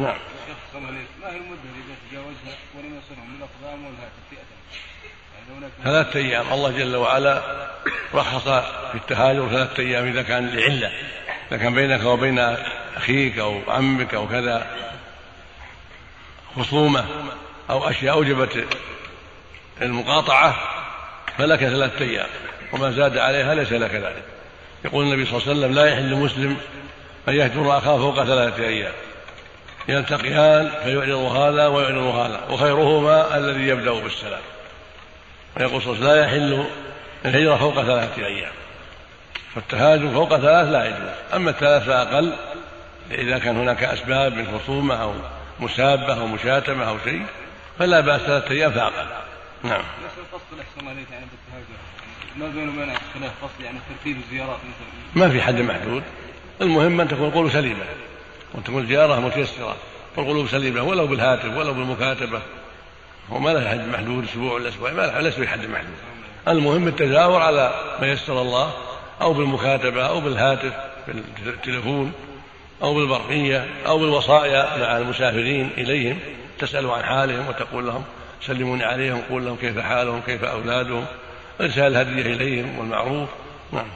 نعم. ما هي المدة اللي تجاوزها؟ ولم يصلهم الأقدام والهاتف يعني ثلاثة أيام. الله جل وعلا رخص في التهاجر ثلاثة أيام إذا كان لعلة. إذا كان بينك وبين أخيك أو عمك أو كذا خصومة أو أشياء أوجبت المقاطعة فلك ثلاثة أيام. وما زاد عليها ليس لك ذلك. يقول النبي صلى الله عليه وسلم لا يحل مسلم أن يهجر أخاه فوق ثلاثة أيام. يلتقيان فيعرض هذا ويعرض هذا وخيرهما الذي يبدأ بالسلام. ويقول صلى الله عليه وسلم لا يحل الهجرة فوق ثلاثة أيام. فالتهاجم فوق ثلاث لا يجوز. أما الثلاثة أقل إذا كان هناك أسباب من خصومة أو مسابة أو مشاتمة أو شيء فلا بأس ثلاثة أيام فأقل. نعم. نفس الفصل أحسن عليك يعني بالتهاجم. ما بين وبين اختلاف فصل يعني ترتيب الزيارات مثلا. ما في حد محدود. المهم أن تكون القلوب سليمة. وأن تكون الزيارة متيسرة والقلوب سليمة ولو بالهاتف ولو بالمكاتبة. وما له حد محدود أسبوع ولا أسبوع ما له ليس بحد محدود. المهم التجاور على ما يسر الله أو بالمكاتبة أو بالهاتف بالتلفون أو بالبرقية أو بالوصايا مع المسافرين إليهم. تسأل عن حالهم وتقول لهم سلموني عليهم قول لهم كيف حالهم كيف أولادهم. إرسال الهدية إليهم والمعروف. نعم.